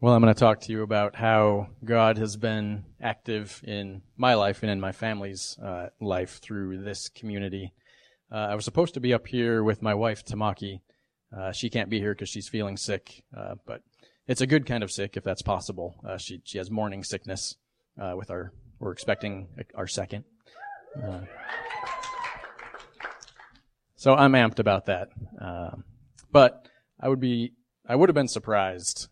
Well, I'm going to talk to you about how God has been active in my life and in my family's uh, life through this community. Uh, I was supposed to be up here with my wife, Tamaki. Uh, she can't be here because she's feeling sick, uh, but it's a good kind of sick if that's possible. Uh, she she has morning sickness. Uh, with our we're expecting our second. so I'm amped about that. but I would be I would have been surprised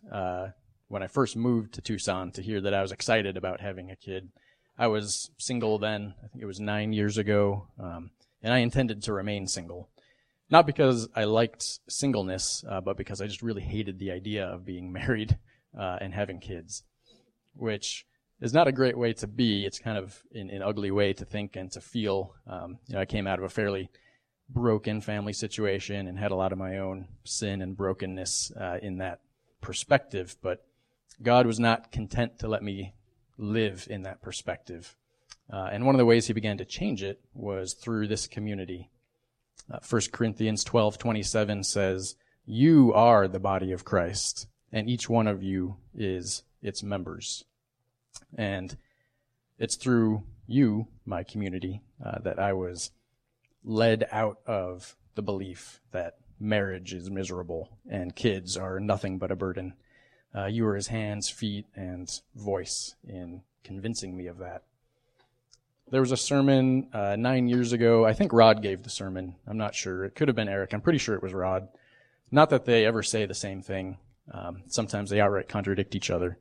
when I first moved to Tucson to hear that I was excited about having a kid. I was single then. I think it was nine years ago. Um, and I intended to remain single. Not because I liked singleness, uh, but because I just really hated the idea of being married uh, and having kids, which is not a great way to be. It's kind of an, an ugly way to think and to feel. Um, you know, I came out of a fairly broken family situation and had a lot of my own sin and brokenness uh, in that perspective, but God was not content to let me live in that perspective. Uh, and one of the ways he began to change it was through this community. Uh, 1 Corinthians 12:27 says, "You are the body of Christ, and each one of you is its members." And it's through you, my community, uh, that I was led out of the belief that marriage is miserable and kids are nothing but a burden uh, you were his hands, feet, and voice in convincing me of that. There was a sermon uh, nine years ago. I think Rod gave the sermon. I'm not sure. It could have been Eric. I'm pretty sure it was Rod. Not that they ever say the same thing. Um, sometimes they outright contradict each other.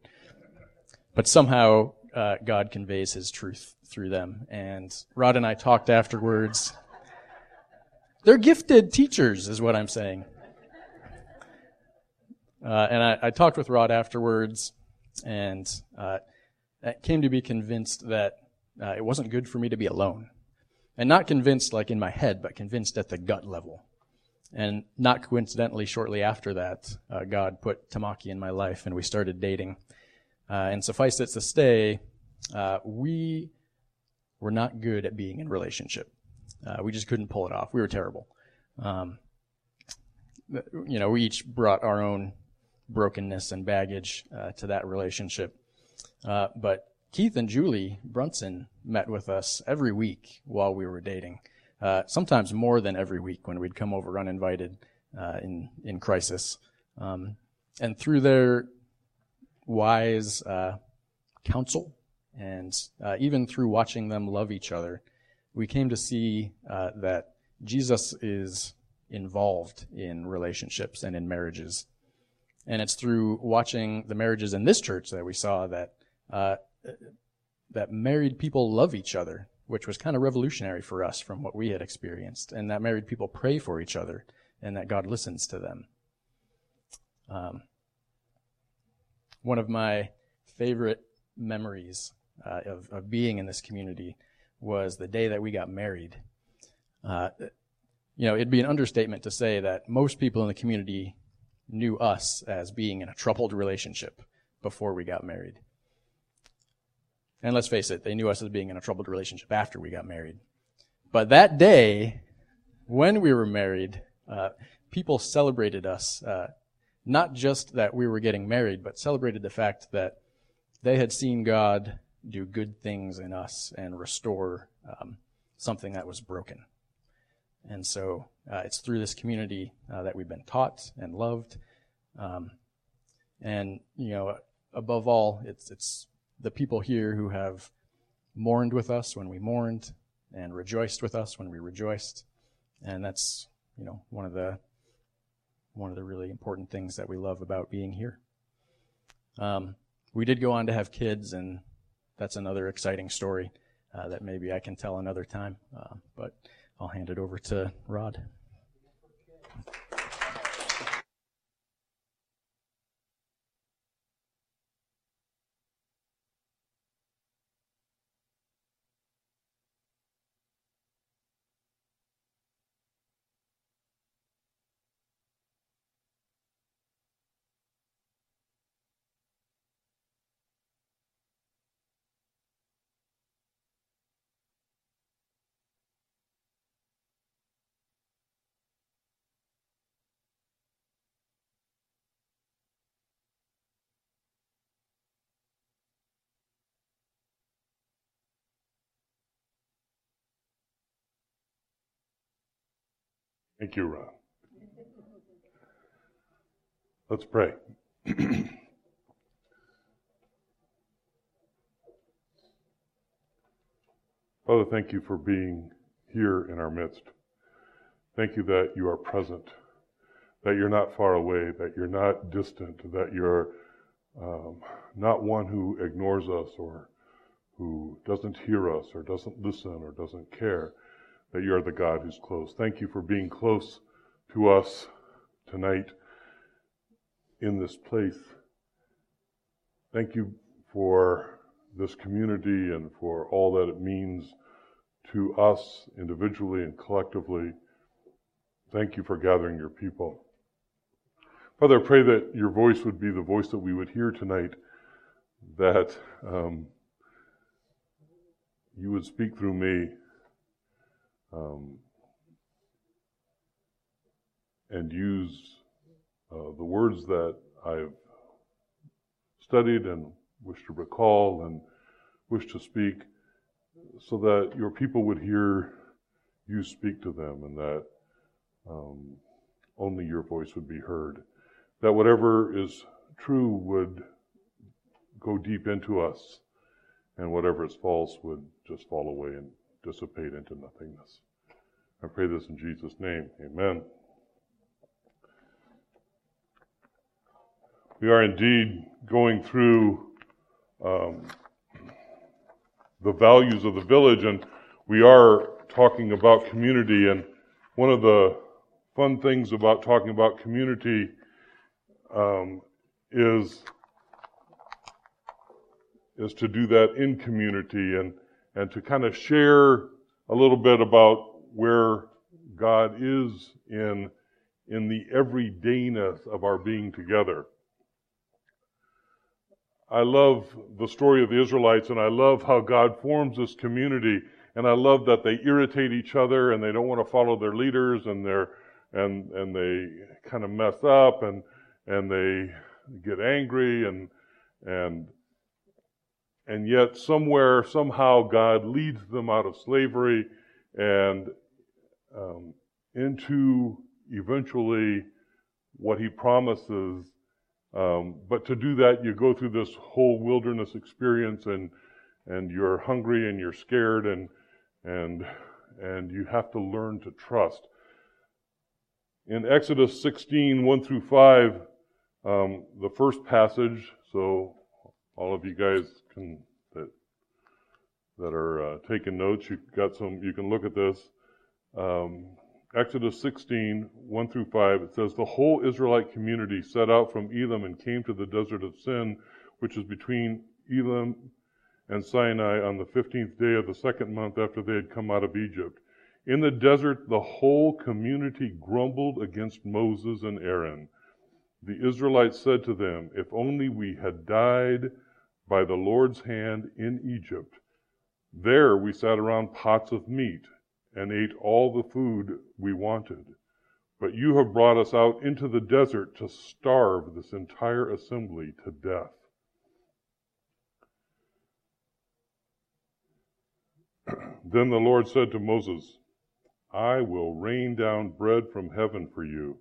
But somehow uh, God conveys his truth through them. And Rod and I talked afterwards. They're gifted teachers, is what I'm saying. Uh, and I, I, talked with Rod afterwards, and uh, came to be convinced that uh, it wasn't good for me to be alone. And not convinced like in my head, but convinced at the gut level. And not coincidentally, shortly after that, uh, God put Tamaki in my life, and we started dating. Uh, and suffice it to say, uh, we were not good at being in relationship. we just couldn't pull it off. We were terrible. Um, you know, we each brought our own brokenness and baggage uh, to that relationship. Uh, but Keith and Julie Brunson met with us every week while we were dating. Uh, sometimes more than every week when we'd come over uninvited uh, in in crisis, um, and through their wise uh, counsel and uh, even through watching them love each other, we came to see that Jesus is involved in relationships and in marriages and it's through watching the marriages in this church that we saw that uh, that married people love each other, which was kind of revolutionary for us from what we had experienced, and that married people pray for each other, and that God listens to them. Um, one of my favorite memories uh, of, of being in this community was the day that we got married. Uh, you know, it'd be an understatement to say that most people in the community knew us as being in a troubled relationship before we got married. And let's face it, they knew us as being in a troubled relationship after we got married. But that day, when we were married, uh, people celebrated us, uh, not just that we were getting married, but celebrated the fact that they had seen God do good things in us and restore um, something that was broken. And so uh, it's through this community uh, that we've been taught and loved. Um, and, you know, above all, it's, it's the people here who have mourned with us when we mourned and rejoiced with us when we rejoiced. And that's, you know, one of the, one of the really important things that we love about being here. Um, we did go on to have kids, and that's another exciting story uh, that maybe I can tell another time. Uh, but I'll hand it over to Rod. Thank you, Ron. Let's pray. Father, thank you for being here in our midst. Thank you that you are present, that you're not far away, that you're not distant, that you're um, not one who ignores us or who doesn't hear us or doesn't listen or doesn't care, that you are the God who's close. Thank you for being close to us tonight in this place. Thank you for this community and for all that it means to us individually and collectively. Thank you for gathering your people. Father, I pray that your voice would be the voice that we would hear tonight, that um, you would speak through me. Um, and use uh, the words that I've studied and wish to recall and wish to speak so that your people would hear you speak to them and that um, only your voice would be heard. That whatever is true would go deep into us and whatever is false would just fall away and dissipate into nothingness. I pray this in Jesus' name. Amen. We are indeed going through um, the values of the village, and we are talking about community. And one of the fun things about talking about community um, is is to do that in community and and to kind of share a little bit about where God is in in the everydayness of our being together. I love the story of the Israelites and I love how God forms this community and I love that they irritate each other and they don't want to follow their leaders and they're and and they kind of mess up and and they get angry and and and yet somewhere somehow God leads them out of slavery and um, into eventually what He promises um, but to do that, you go through this whole wilderness experience, and and you're hungry and you're scared, and and and you have to learn to trust. In Exodus 16, 1 through 5, um, the first passage, so all of you guys can that that are uh, taking notes, you got some. You can look at this. Um, Exodus 16, 1 through 5, it says, The whole Israelite community set out from Elim and came to the desert of Sin, which is between Elim and Sinai, on the 15th day of the second month after they had come out of Egypt. In the desert, the whole community grumbled against Moses and Aaron. The Israelites said to them, If only we had died by the Lord's hand in Egypt. There we sat around pots of meat and ate all the food we wanted. But you have brought us out into the desert to starve this entire assembly to death. then the Lord said to Moses, I will rain down bread from heaven for you.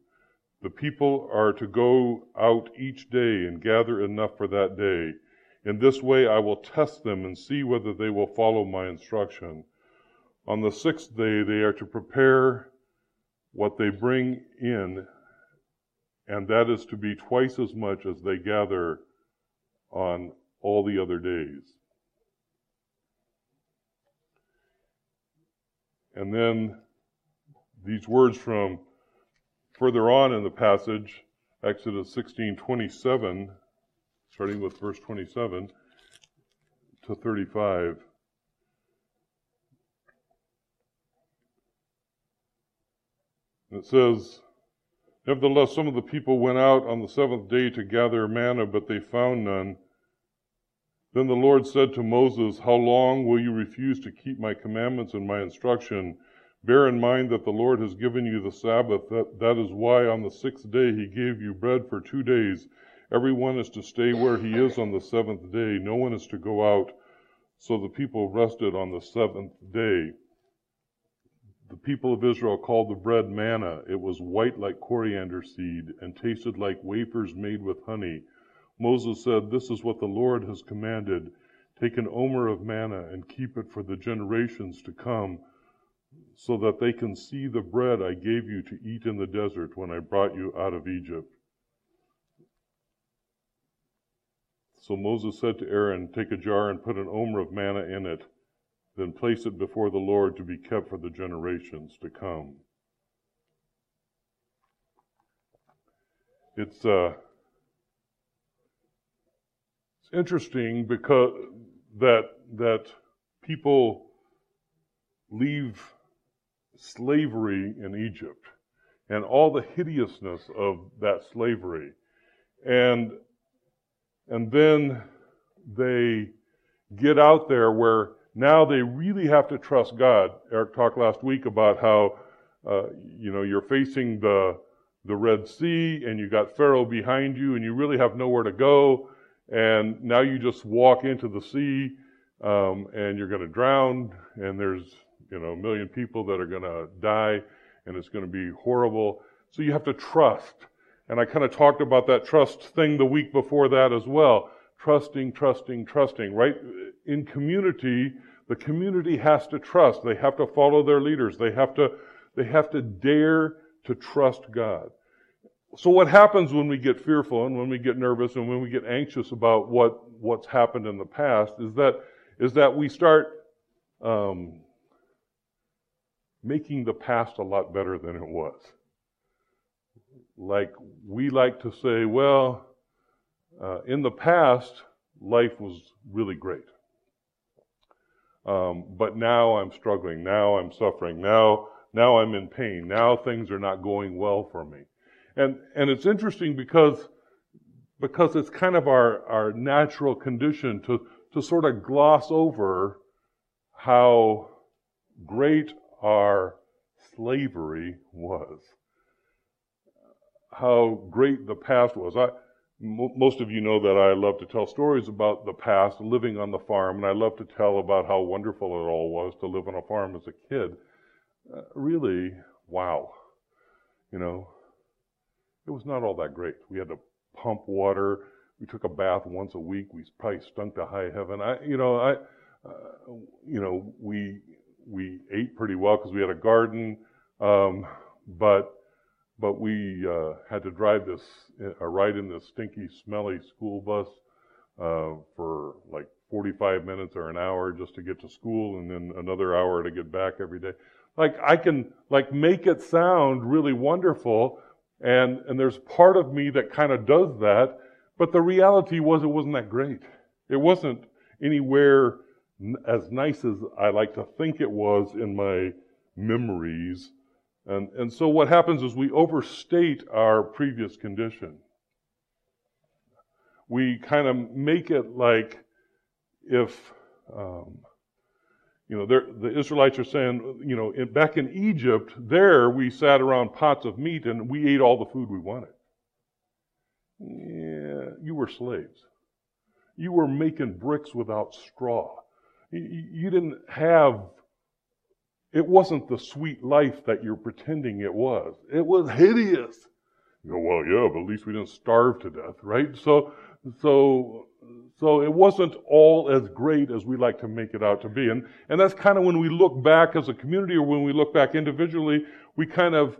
The people are to go out each day and gather enough for that day. In this way I will test them and see whether they will follow my instruction. On the sixth day, they are to prepare what they bring in, and that is to be twice as much as they gather on all the other days. And then these words from further on in the passage, Exodus 16 27, starting with verse 27 to 35. It says, Nevertheless, some of the people went out on the seventh day to gather manna, but they found none. Then the Lord said to Moses, How long will you refuse to keep my commandments and my instruction? Bear in mind that the Lord has given you the Sabbath. That, that is why on the sixth day he gave you bread for two days. Everyone is to stay where he is on the seventh day. No one is to go out. So the people rested on the seventh day. The people of Israel called the bread manna. It was white like coriander seed and tasted like wafers made with honey. Moses said, This is what the Lord has commanded. Take an omer of manna and keep it for the generations to come, so that they can see the bread I gave you to eat in the desert when I brought you out of Egypt. So Moses said to Aaron, Take a jar and put an omer of manna in it then place it before the Lord to be kept for the generations to come. It's uh, it's interesting because that that people leave slavery in Egypt and all the hideousness of that slavery, and and then they get out there where now they really have to trust God. Eric talked last week about how, uh, you know, you're facing the, the Red Sea and you got Pharaoh behind you and you really have nowhere to go. And now you just walk into the sea um, and you're going to drown and there's, you know, a million people that are going to die and it's going to be horrible. So you have to trust. And I kind of talked about that trust thing the week before that as well. Trusting, trusting, trusting, right? In community, the community has to trust. They have to follow their leaders. They have to, they have to dare to trust God. So what happens when we get fearful and when we get nervous and when we get anxious about what, what's happened in the past is that, is that we start, um, making the past a lot better than it was. Like we like to say, well, uh, in the past, life was really great. Um, but now I'm struggling. Now I'm suffering. Now, now I'm in pain. Now things are not going well for me. And, and it's interesting because, because it's kind of our, our natural condition to, to sort of gloss over how great our slavery was. How great the past was. I, most of you know that I love to tell stories about the past, living on the farm, and I love to tell about how wonderful it all was to live on a farm as a kid. Uh, really, wow. You know, it was not all that great. We had to pump water. We took a bath once a week. We probably stunk to high heaven. I, you know, I, uh, you know, we we ate pretty well because we had a garden, um, but but we uh, had to drive this, uh, ride in this stinky, smelly school bus uh, for like 45 minutes or an hour just to get to school, and then another hour to get back every day. Like I can like make it sound really wonderful, and and there's part of me that kind of does that, but the reality was it wasn't that great. It wasn't anywhere as nice as I like to think it was in my memories and, and so what happens is we overstate our previous condition. We kind of make it like if, um, you know, the Israelites are saying, you know, in, back in Egypt, there we sat around pots of meat and we ate all the food we wanted. Yeah, you were slaves. You were making bricks without straw. You, you didn't have it wasn't the sweet life that you're pretending it was. It was hideous. You go, well, yeah, but at least we didn't starve to death, right? So, so, so it wasn't all as great as we like to make it out to be. And, and that's kind of when we look back as a community or when we look back individually, we kind of,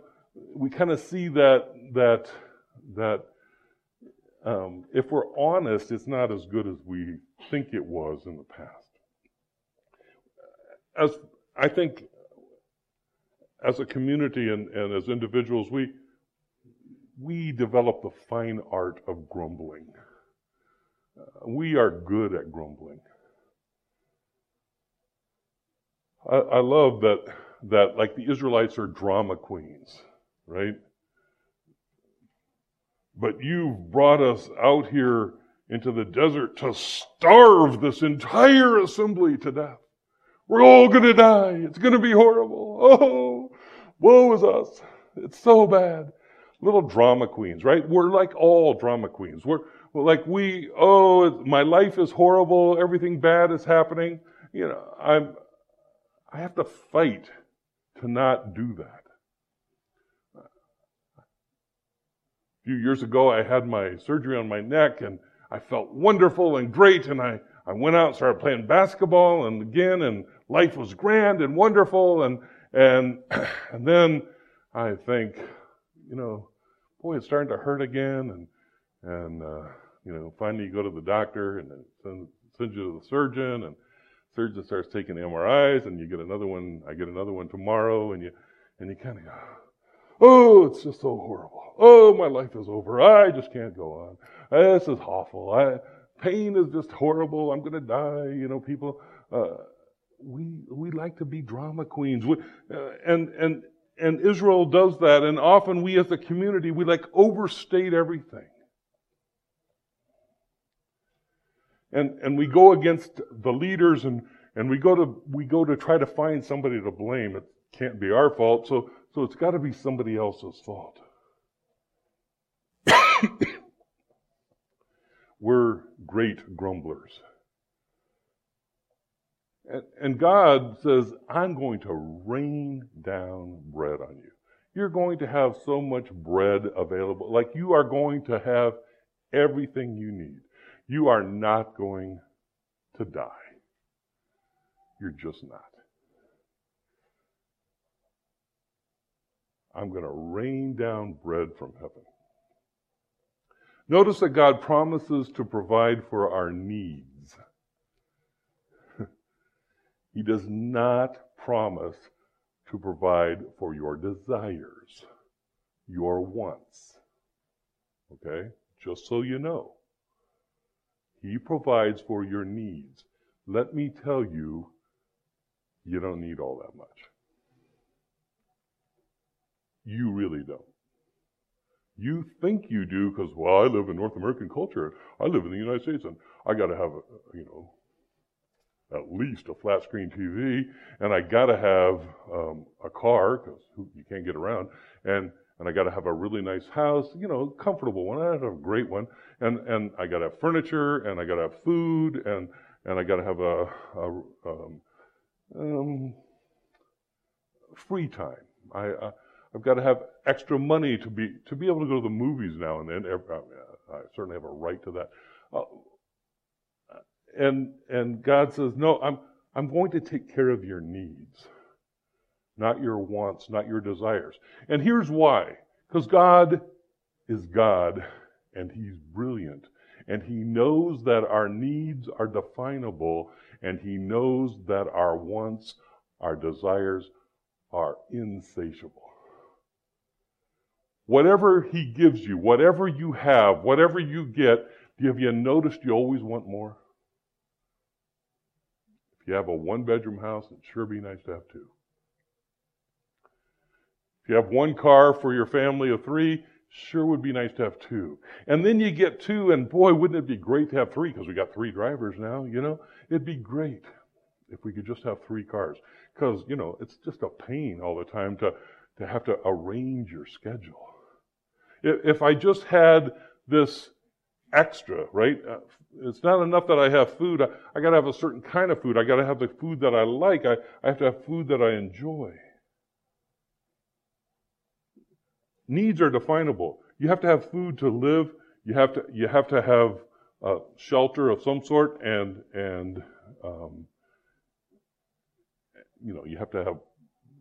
we kind of see that, that, that, um, if we're honest, it's not as good as we think it was in the past. As I think as a community and, and as individuals, we, we develop the fine art of grumbling. Uh, we are good at grumbling. I, I love that, that, like the Israelites are drama queens, right? But you've brought us out here into the desert to starve this entire assembly to death. We're all gonna die. It's gonna be horrible. Oh, woe is us. It's so bad. Little drama queens, right? We're like all drama queens. We're, like we, oh, my life is horrible. Everything bad is happening. You know, I'm, I have to fight to not do that. A few years ago, I had my surgery on my neck and I felt wonderful and great and I, I went out and started playing basketball and again and life was grand and wonderful and, and, and then I think, you know, boy, it's starting to hurt again and, and, uh, you know, finally you go to the doctor and send, sends you to the surgeon and surgeon starts taking the MRIs and you get another one, I get another one tomorrow and you, and you kind of go, oh, it's just so horrible. Oh, my life is over. I just can't go on. This is awful. I, pain is just horrible. I'm going to die. You know, people, uh, we, we like to be drama queens. We, uh, and, and, and Israel does that. And often we as a community, we like overstate everything. And, and we go against the leaders and, and we go to, we go to try to find somebody to blame. It can't be our fault. So, so it's got to be somebody else's fault. We're great grumblers. And, and God says, I'm going to rain down bread on you. You're going to have so much bread available. Like you are going to have everything you need. You are not going to die. You're just not. I'm going to rain down bread from heaven. Notice that God promises to provide for our needs. He does not promise to provide for your desires, your wants. Okay? Just so you know. He provides for your needs. Let me tell you, you don't need all that much. You really don't. You think you do because, well, I live in North American culture. I live in the United States and I got to have, a, you know, at least a flat screen TV and I got to have um, a car because you can't get around and and I got to have a really nice house, you know, comfortable one. I have a great one, and and I got to have furniture, and I got to have food, and and I got to have a, a um, um, free time. I, I I've got to have extra money to be to be able to go to the movies now and then. I certainly have a right to that. Uh, and and God says, no, I'm I'm going to take care of your needs not your wants, not your desires. And here's why. Because God is God and He's brilliant. And He knows that our needs are definable and He knows that our wants, our desires are insatiable. Whatever He gives you, whatever you have, whatever you get, have you noticed you always want more? You have a one bedroom house, it'd sure be nice to have two. If you have one car for your family of three, sure would be nice to have two. And then you get two, and boy, wouldn't it be great to have three because we got three drivers now, you know? It'd be great if we could just have three cars. Because, you know, it's just a pain all the time to, to have to arrange your schedule. If I just had this extra, right? Uh, it's not enough that I have food. I, I got to have a certain kind of food. I got to have the food that I like. I, I have to have food that I enjoy. Needs are definable. You have to have food to live. You have to you have to have shelter of some sort, and and um, you know you have to have,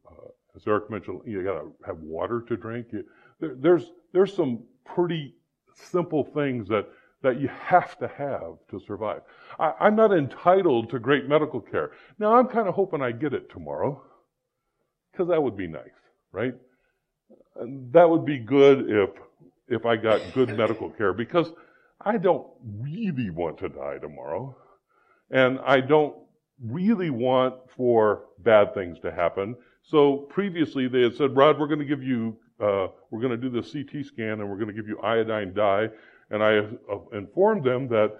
uh, as Eric mentioned, you got to have water to drink. You, there, there's there's some pretty simple things that that you have to have to survive. I, I'm not entitled to great medical care. Now I'm kind of hoping I get it tomorrow, because that would be nice, right? that would be good if if I got good medical care because I don't really want to die tomorrow. And I don't really want for bad things to happen. So previously they had said, Rod, we're going to give you, uh, we're going to do the CT scan and we're going to give you iodine dye. And I uh, informed them that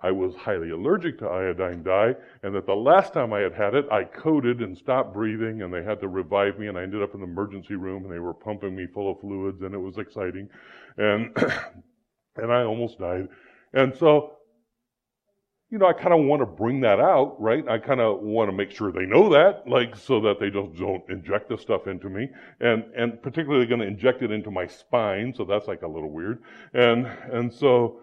I was highly allergic to iodine dye, and that the last time I had had it, I coded and stopped breathing, and they had to revive me, and I ended up in the emergency room, and they were pumping me full of fluids, and it was exciting, and and I almost died, and so you know, I kind of want to bring that out, right? I kind of want to make sure they know that, like, so that they just don't inject this stuff into me. And, and particularly going to inject it into my spine, so that's like a little weird. And, and so,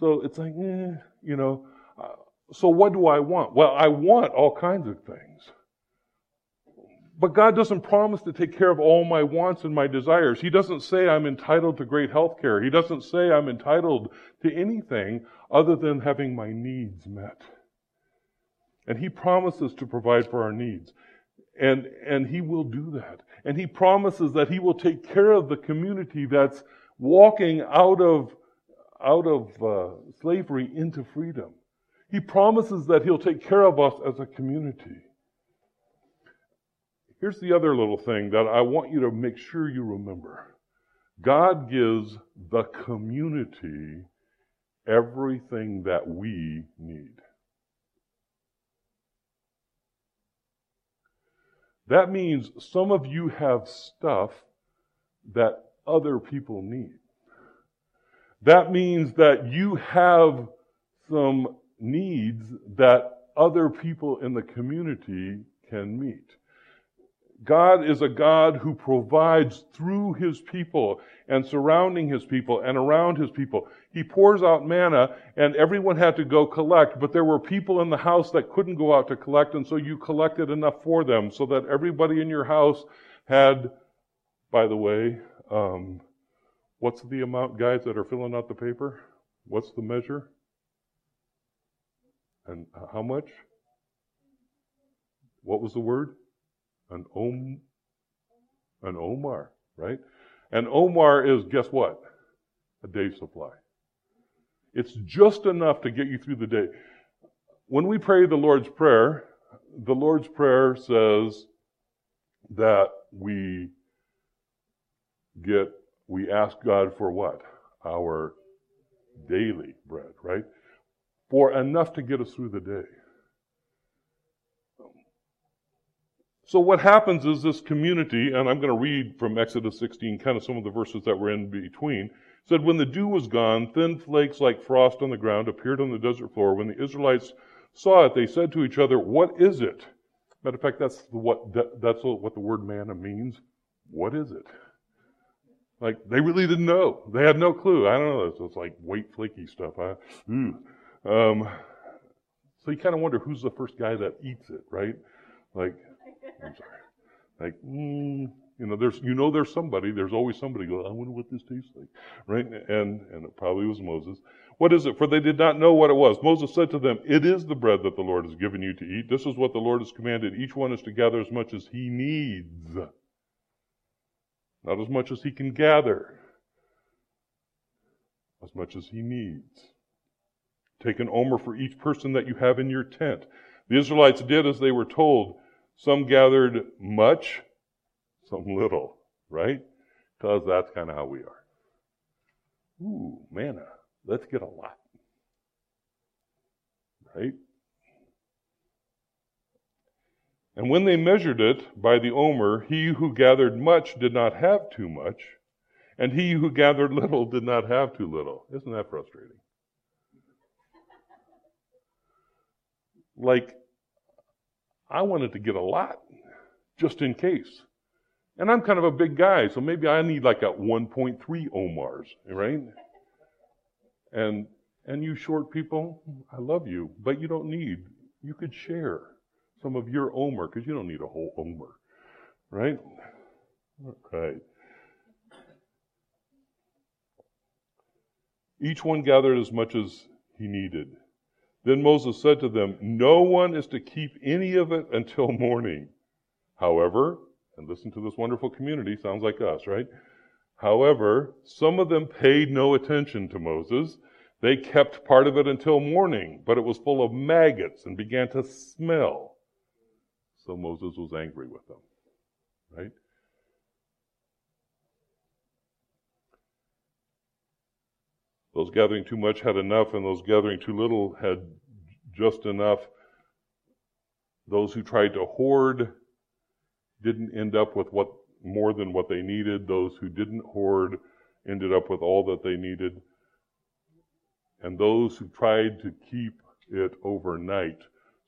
so it's like, eh, you know, uh, so what do I want? Well, I want all kinds of things. But God doesn't promise to take care of all my wants and my desires. He doesn't say I'm entitled to great health care. He doesn't say I'm entitled to anything other than having my needs met. And He promises to provide for our needs. And, and He will do that. And He promises that He will take care of the community that's walking out of, out of uh, slavery into freedom. He promises that He'll take care of us as a community. Here's the other little thing that I want you to make sure you remember God gives the community everything that we need. That means some of you have stuff that other people need. That means that you have some needs that other people in the community can meet. God is a God who provides through his people and surrounding his people and around his people. He pours out manna and everyone had to go collect, but there were people in the house that couldn't go out to collect and so you collected enough for them so that everybody in your house had, by the way, um, what's the amount, guys, that are filling out the paper? What's the measure? And how much? What was the word? An om, an omer, right? And omer is, guess what? A day supply. It's just enough to get you through the day. When we pray the Lord's Prayer, the Lord's Prayer says that we get, we ask God for what? Our daily bread, right? For enough to get us through the day. So what happens is this community, and I'm going to read from Exodus 16, kind of some of the verses that were in between, said, When the dew was gone, thin flakes like frost on the ground appeared on the desert floor. When the Israelites saw it, they said to each other, What is it? Matter of fact, that's what, that's what the word manna means. What is it? Like, they really didn't know. They had no clue. I don't know. It's, it's like white flaky stuff. I, um, so you kind of wonder who's the first guy that eats it, right? Like, I'm sorry. Like, mm, you know, there's, you know, there's somebody. There's always somebody go. I wonder what this tastes like, right? And and it probably was Moses. What is it? For they did not know what it was. Moses said to them, "It is the bread that the Lord has given you to eat. This is what the Lord has commanded. Each one is to gather as much as he needs, not as much as he can gather, as much as he needs." Take an omer for each person that you have in your tent. The Israelites did as they were told. Some gathered much, some little, right? Because that's kind of how we are. Ooh, manna. Let's get a lot. Right? And when they measured it by the omer, he who gathered much did not have too much, and he who gathered little did not have too little. Isn't that frustrating? Like, I wanted to get a lot just in case. And I'm kind of a big guy, so maybe I need like a 1.3 Omers, right? And and you short people, I love you, but you don't need. You could share some of your Omer because you don't need a whole Omer, right? Okay. Each one gathered as much as he needed. Then Moses said to them, No one is to keep any of it until morning. However, and listen to this wonderful community, sounds like us, right? However, some of them paid no attention to Moses. They kept part of it until morning, but it was full of maggots and began to smell. So Moses was angry with them, right? Those gathering too much had enough, and those gathering too little had just enough. Those who tried to hoard didn't end up with what more than what they needed. Those who didn't hoard ended up with all that they needed. And those who tried to keep it overnight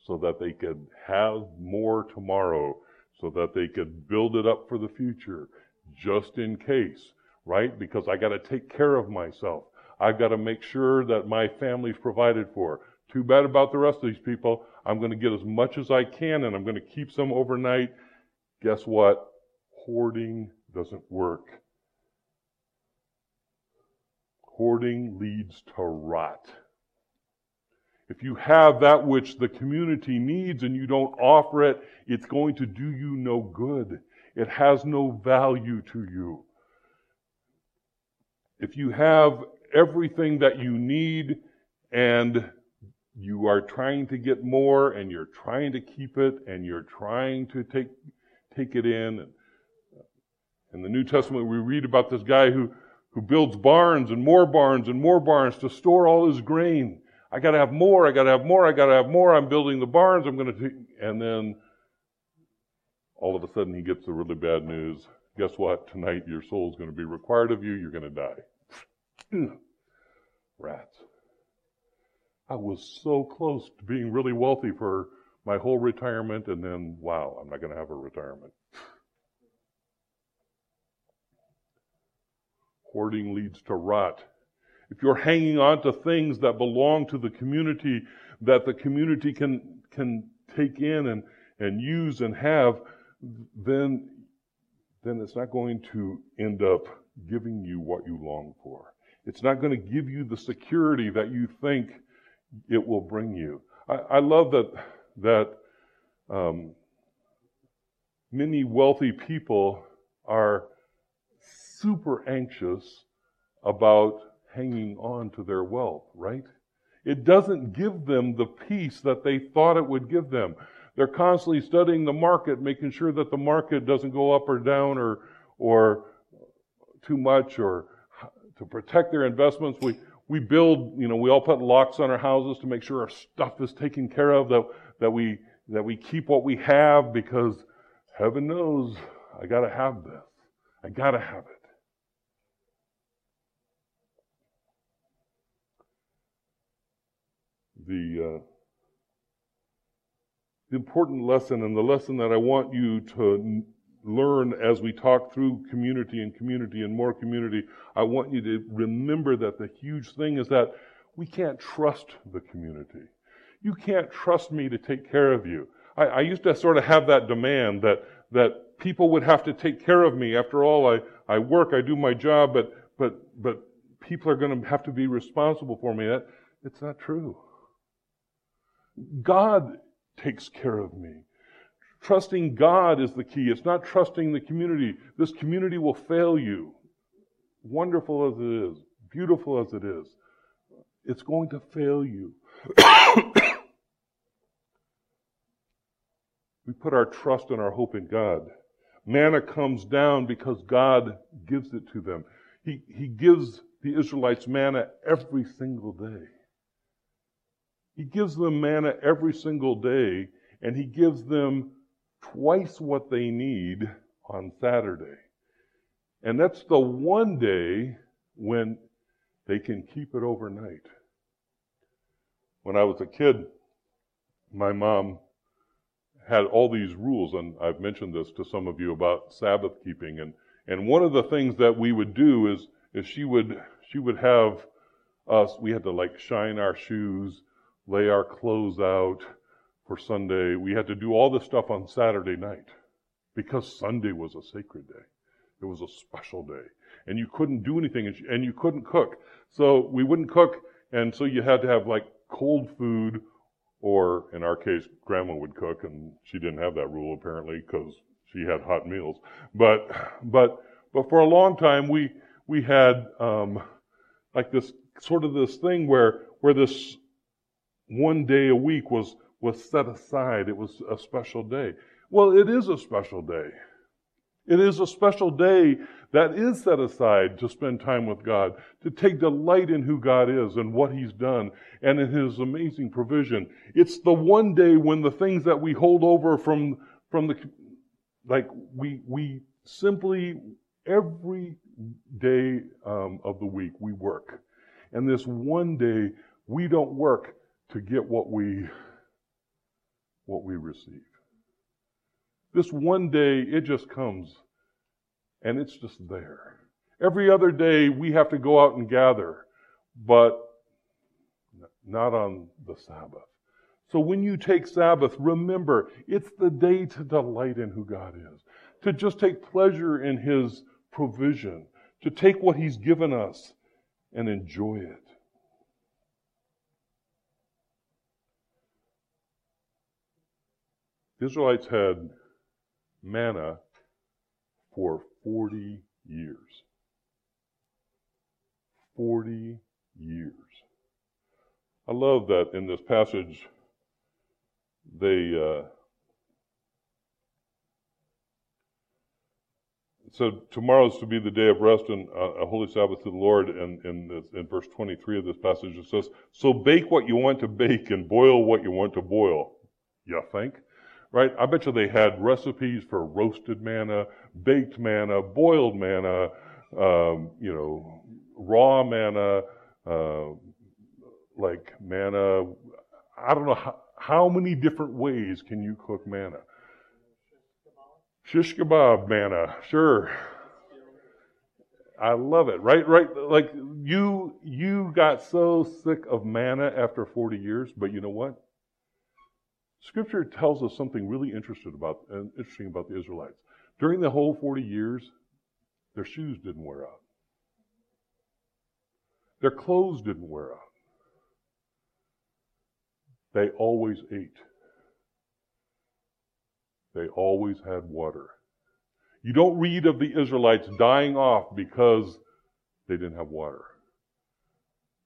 so that they could have more tomorrow, so that they could build it up for the future, just in case, right? Because I got to take care of myself. I've got to make sure that my family's provided for. Too bad about the rest of these people. I'm going to get as much as I can and I'm going to keep some overnight. Guess what? Hoarding doesn't work. Hoarding leads to rot. If you have that which the community needs and you don't offer it, it's going to do you no good. It has no value to you. If you have everything that you need and you are trying to get more and you're trying to keep it and you're trying to take, take it in. In the New Testament, we read about this guy who, who builds barns and more barns and more barns to store all his grain. I gotta have more, I gotta have more, I gotta have more, I'm building the barns, I'm gonna take, and then all of a sudden he gets the really bad news. Guess what? Tonight your soul is gonna be required of you, you're gonna die. Rats. I was so close to being really wealthy for my whole retirement, and then, wow, I'm not going to have a retirement. Hoarding leads to rot. If you're hanging on to things that belong to the community, that the community can, can take in and, and use and have, then, then it's not going to end up giving you what you long for. It's not going to give you the security that you think it will bring you. I, I love that that um, many wealthy people are super anxious about hanging on to their wealth, right? It doesn't give them the peace that they thought it would give them. They're constantly studying the market, making sure that the market doesn't go up or down or, or too much or to protect their investments. We, we build, you know, we all put locks on our houses to make sure our stuff is taken care of, that, that we, that we keep what we have because heaven knows I gotta have this. I gotta have it. The, uh, the important lesson and the lesson that I want you to learn as we talk through community and community and more community, I want you to remember that the huge thing is that we can't trust the community. You can't trust me to take care of you. I, I used to sort of have that demand that, that people would have to take care of me. After all, I, I work, I do my job, but, but, but people are going to have to be responsible for me. That, it's not true. God takes care of me. Trusting God is the key. It's not trusting the community. This community will fail you. Wonderful as it is, beautiful as it is, it's going to fail you. we put our trust and our hope in God. Manna comes down because God gives it to them. He, he gives the Israelites manna every single day. He gives them manna every single day, and He gives them twice what they need on Saturday. And that's the one day when they can keep it overnight. When I was a kid, my mom had all these rules, and I've mentioned this to some of you about Sabbath keeping. And, and one of the things that we would do is, is she would, she would have us, we had to like shine our shoes, lay our clothes out, for Sunday. We had to do all this stuff on Saturday night because Sunday was a sacred day. It was a special day. And you couldn't do anything and you couldn't cook. So we wouldn't cook and so you had to have like cold food or in our case, grandma would cook and she didn't have that rule apparently because she had hot meals. But, but, but for a long time we, we had, um, like this sort of this thing where, where this one day a week was was set aside. It was a special day. Well, it is a special day. It is a special day that is set aside to spend time with God, to take delight in who God is and what He's done and in His amazing provision. It's the one day when the things that we hold over from, from the, like we, we simply, every day um, of the week, we work. And this one day, we don't work to get what we what we receive. This one day it just comes and it's just there. Every other day we have to go out and gather, but not on the Sabbath. So when you take Sabbath, remember it's the day to delight in who God is, to just take pleasure in His provision, to take what He's given us and enjoy it. The Israelites had manna for 40 years. 40 years. I love that in this passage, they uh, so tomorrow is to be the day of rest and a holy Sabbath to the Lord. And in, in verse 23 of this passage, it says, "So bake what you want to bake and boil what you want to boil." You think? Right? I bet you they had recipes for roasted manna, baked manna, boiled manna, um, you know, raw manna, uh, like manna. I don't know how, how, many different ways can you cook manna. Shish kebab manna, sure. I love it, right? Right, like you you got so sick of manna after 40 years, but you know what? Scripture tells us something really interesting about, uh, interesting about the Israelites. During the whole 40 years, their shoes didn't wear out. Their clothes didn't wear out. They always ate. They always had water. You don't read of the Israelites dying off because they didn't have water.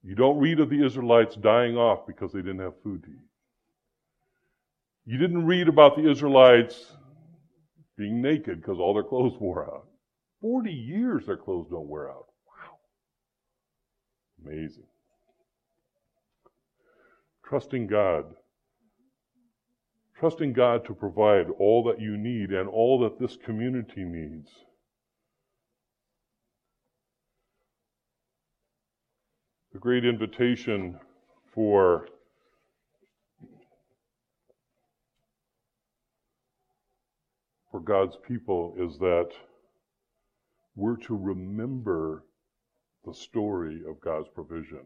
You don't read of the Israelites dying off because they didn't have food to eat. You didn't read about the Israelites being naked because all their clothes wore out. 40 years their clothes don't wear out. Wow. Amazing. Trusting God. Trusting God to provide all that you need and all that this community needs. The great invitation for for God's people is that we're to remember the story of God's provision.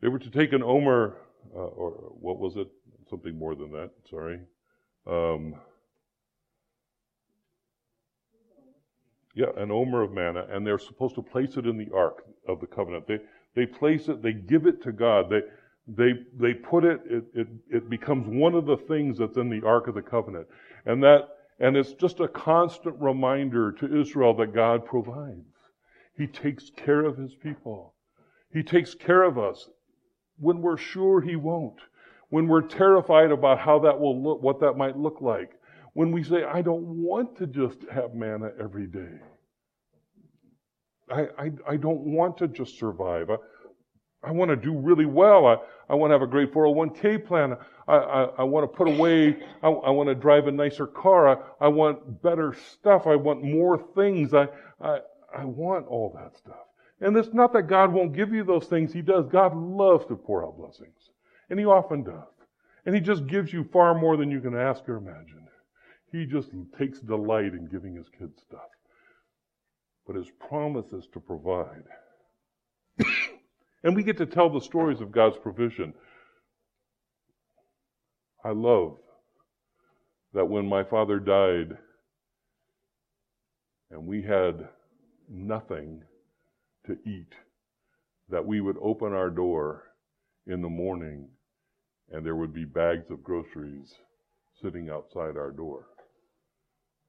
They were to take an omer, uh, or what was it? Something more than that, sorry. Um, yeah, an omer of manna, and they're supposed to place it in the ark of the covenant. They, they place it, they give it to God. They, they, they put it, it, it, it becomes one of the things that's in the ark of the covenant. And that and it's just a constant reminder to Israel that God provides. He takes care of his people. He takes care of us when we're sure he won't. When we're terrified about how that will look, what that might look like. When we say, I don't want to just have manna every day. I, I, I don't want to just survive. I, I want to do really well. I, I want to have a great 401k plan. I, I, I want to put away, I, I, want to drive a nicer car. I, I want better stuff. I want more things. I, I, I want all that stuff. And it's not that God won't give you those things. He does. God loves to pour out blessings. And He often does. And He just gives you far more than you can ask or imagine. He just takes delight in giving His kids stuff. But His promise is to provide. And we get to tell the stories of God's provision. I love that when my father died and we had nothing to eat, that we would open our door in the morning and there would be bags of groceries sitting outside our door.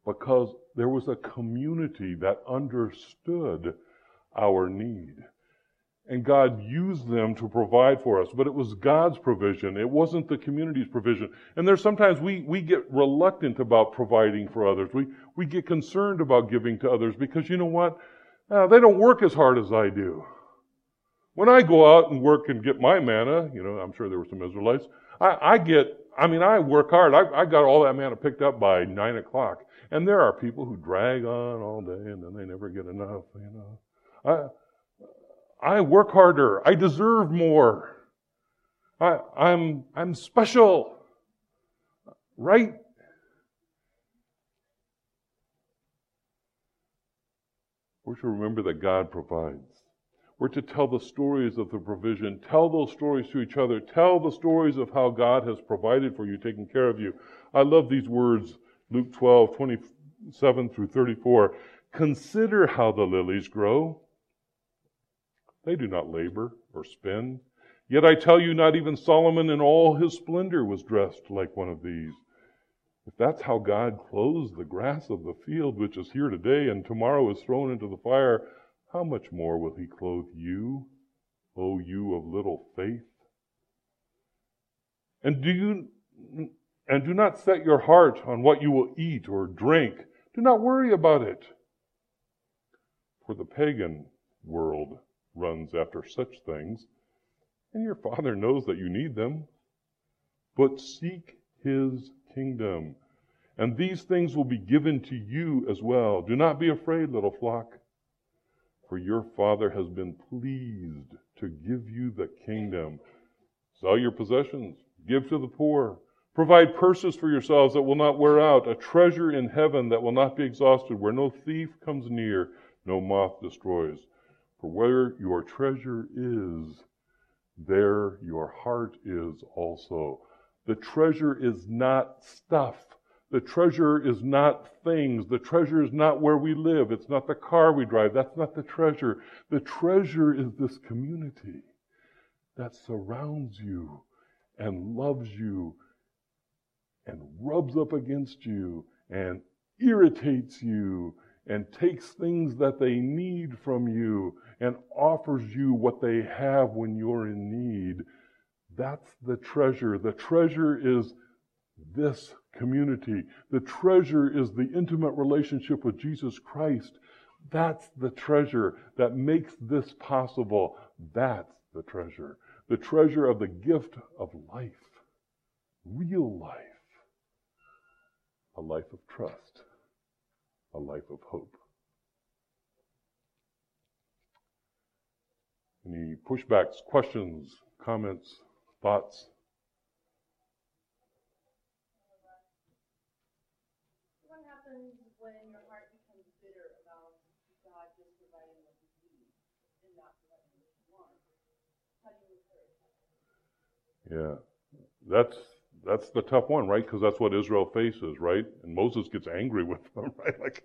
Because there was a community that understood our need and God used them to provide for us. But it was God's provision. It wasn't the community's provision. And there's sometimes we, we get reluctant about providing for others. We, we get concerned about giving to others because you know what? Uh, they don't work as hard as I do. When I go out and work and get my manna, you know, I'm sure there were some Israelites, I, I get, I mean, I work hard. I, I got all that manna picked up by nine o'clock. And there are people who drag on all day and then they never get enough, you know. I, I work harder. I deserve more. I, I'm, I'm special. Right? We're to remember that God provides. We're to tell the stories of the provision. Tell those stories to each other. Tell the stories of how God has provided for you, taken care of you. I love these words, Luke 12, 27 through 34. Consider how the lilies grow. They do not labor or spin. Yet I tell you, not even Solomon in all his splendor was dressed like one of these. If that's how God clothes the grass of the field, which is here today and tomorrow is thrown into the fire, how much more will he clothe you, O you of little faith? And do you and do not set your heart on what you will eat or drink. Do not worry about it. For the pagan world runs after such things, and your Father knows that you need them. But seek his kingdom, and these things will be given to you as well. Do not be afraid, little flock for your Father has been pleased to give you the kingdom. Sell your possessions, give to the poor, provide purses for yourselves that will not wear out, a treasure in heaven that will not be exhausted, where no thief comes near, no moth destroys. For where your treasure is, there your heart is also. The treasure is not stuff. The treasure is not things. The treasure is not where we live. It's not the car we drive. That's not the treasure. The treasure is this community that surrounds you and loves you and rubs up against you and irritates you and takes things that they need from you and offers you what they have when you're in need. That's the treasure. The treasure is this community. The treasure is the intimate relationship with Jesus Christ. That's the treasure that makes this possible. That's the treasure. The treasure of the gift of life, real life, a life of trust, a life of hope. Any pushbacks, questions, comments, thoughts? What happens when your heart becomes bitter about God just providing what you need and not providing what you want? How do you encourage that? Yeah, that's that's the tough one, right? Because that's what Israel faces, right? And Moses gets angry with them, right? Like,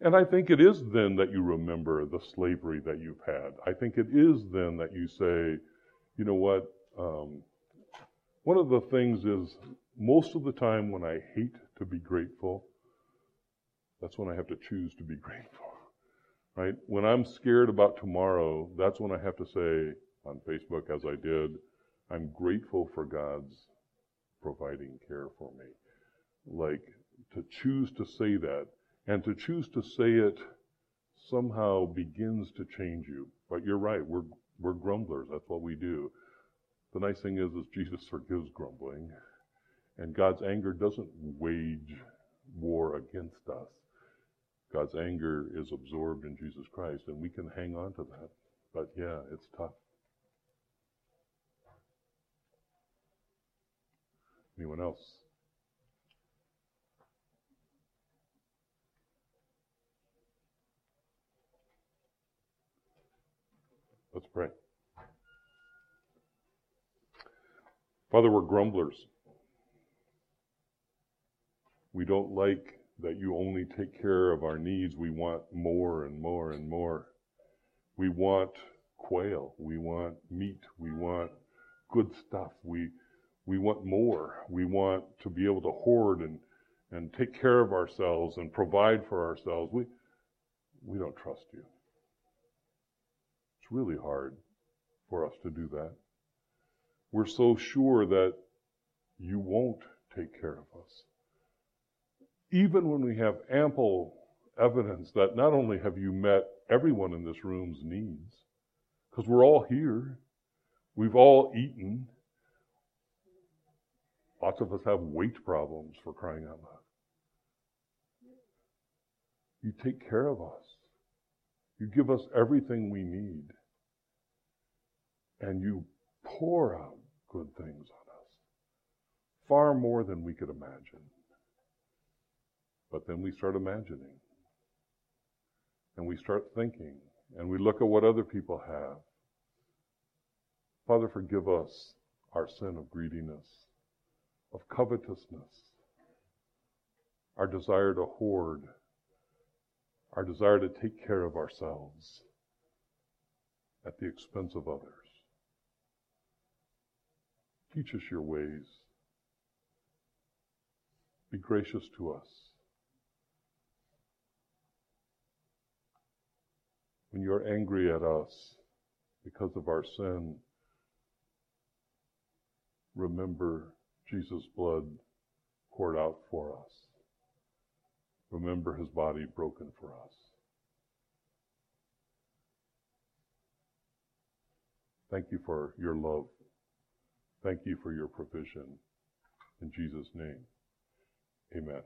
and I think it is then that you remember the slavery that you've had. I think it is then that you say, you know what? Um, one of the things is most of the time when I hate to be grateful, that's when I have to choose to be grateful, right? When I'm scared about tomorrow, that's when I have to say on Facebook, as I did, I'm grateful for God's providing care for me. Like to choose to say that and to choose to say it somehow begins to change you. But you're right, we're we're grumblers. That's what we do. The nice thing is is Jesus forgives grumbling. And God's anger doesn't wage war against us. God's anger is absorbed in Jesus Christ, and we can hang on to that. But yeah, it's tough. Anyone else? Let's pray. Father, we're grumblers. We don't like that you only take care of our needs. We want more and more and more. We want quail. We want meat. We want good stuff. We we want more. We want to be able to hoard and, and take care of ourselves and provide for ourselves. We, we don't trust you. It's really hard for us to do that. We're so sure that you won't take care of us. Even when we have ample evidence that not only have you met everyone in this room's needs, because we're all here, we've all eaten, Lots of us have weight problems for crying out loud. You take care of us. You give us everything we need. And you pour out good things on us. Far more than we could imagine. But then we start imagining. And we start thinking. And we look at what other people have. Father, forgive us our sin of greediness, of covetousness, our desire to hoard, our desire to take care of ourselves at the expense of others. Teach us your ways. Be gracious to us. When you're angry at us because of our sin, remember Jesus' blood poured out for us. Remember his body broken for us. Thank you for your love. Thank you for your provision. In Jesus' name, amen.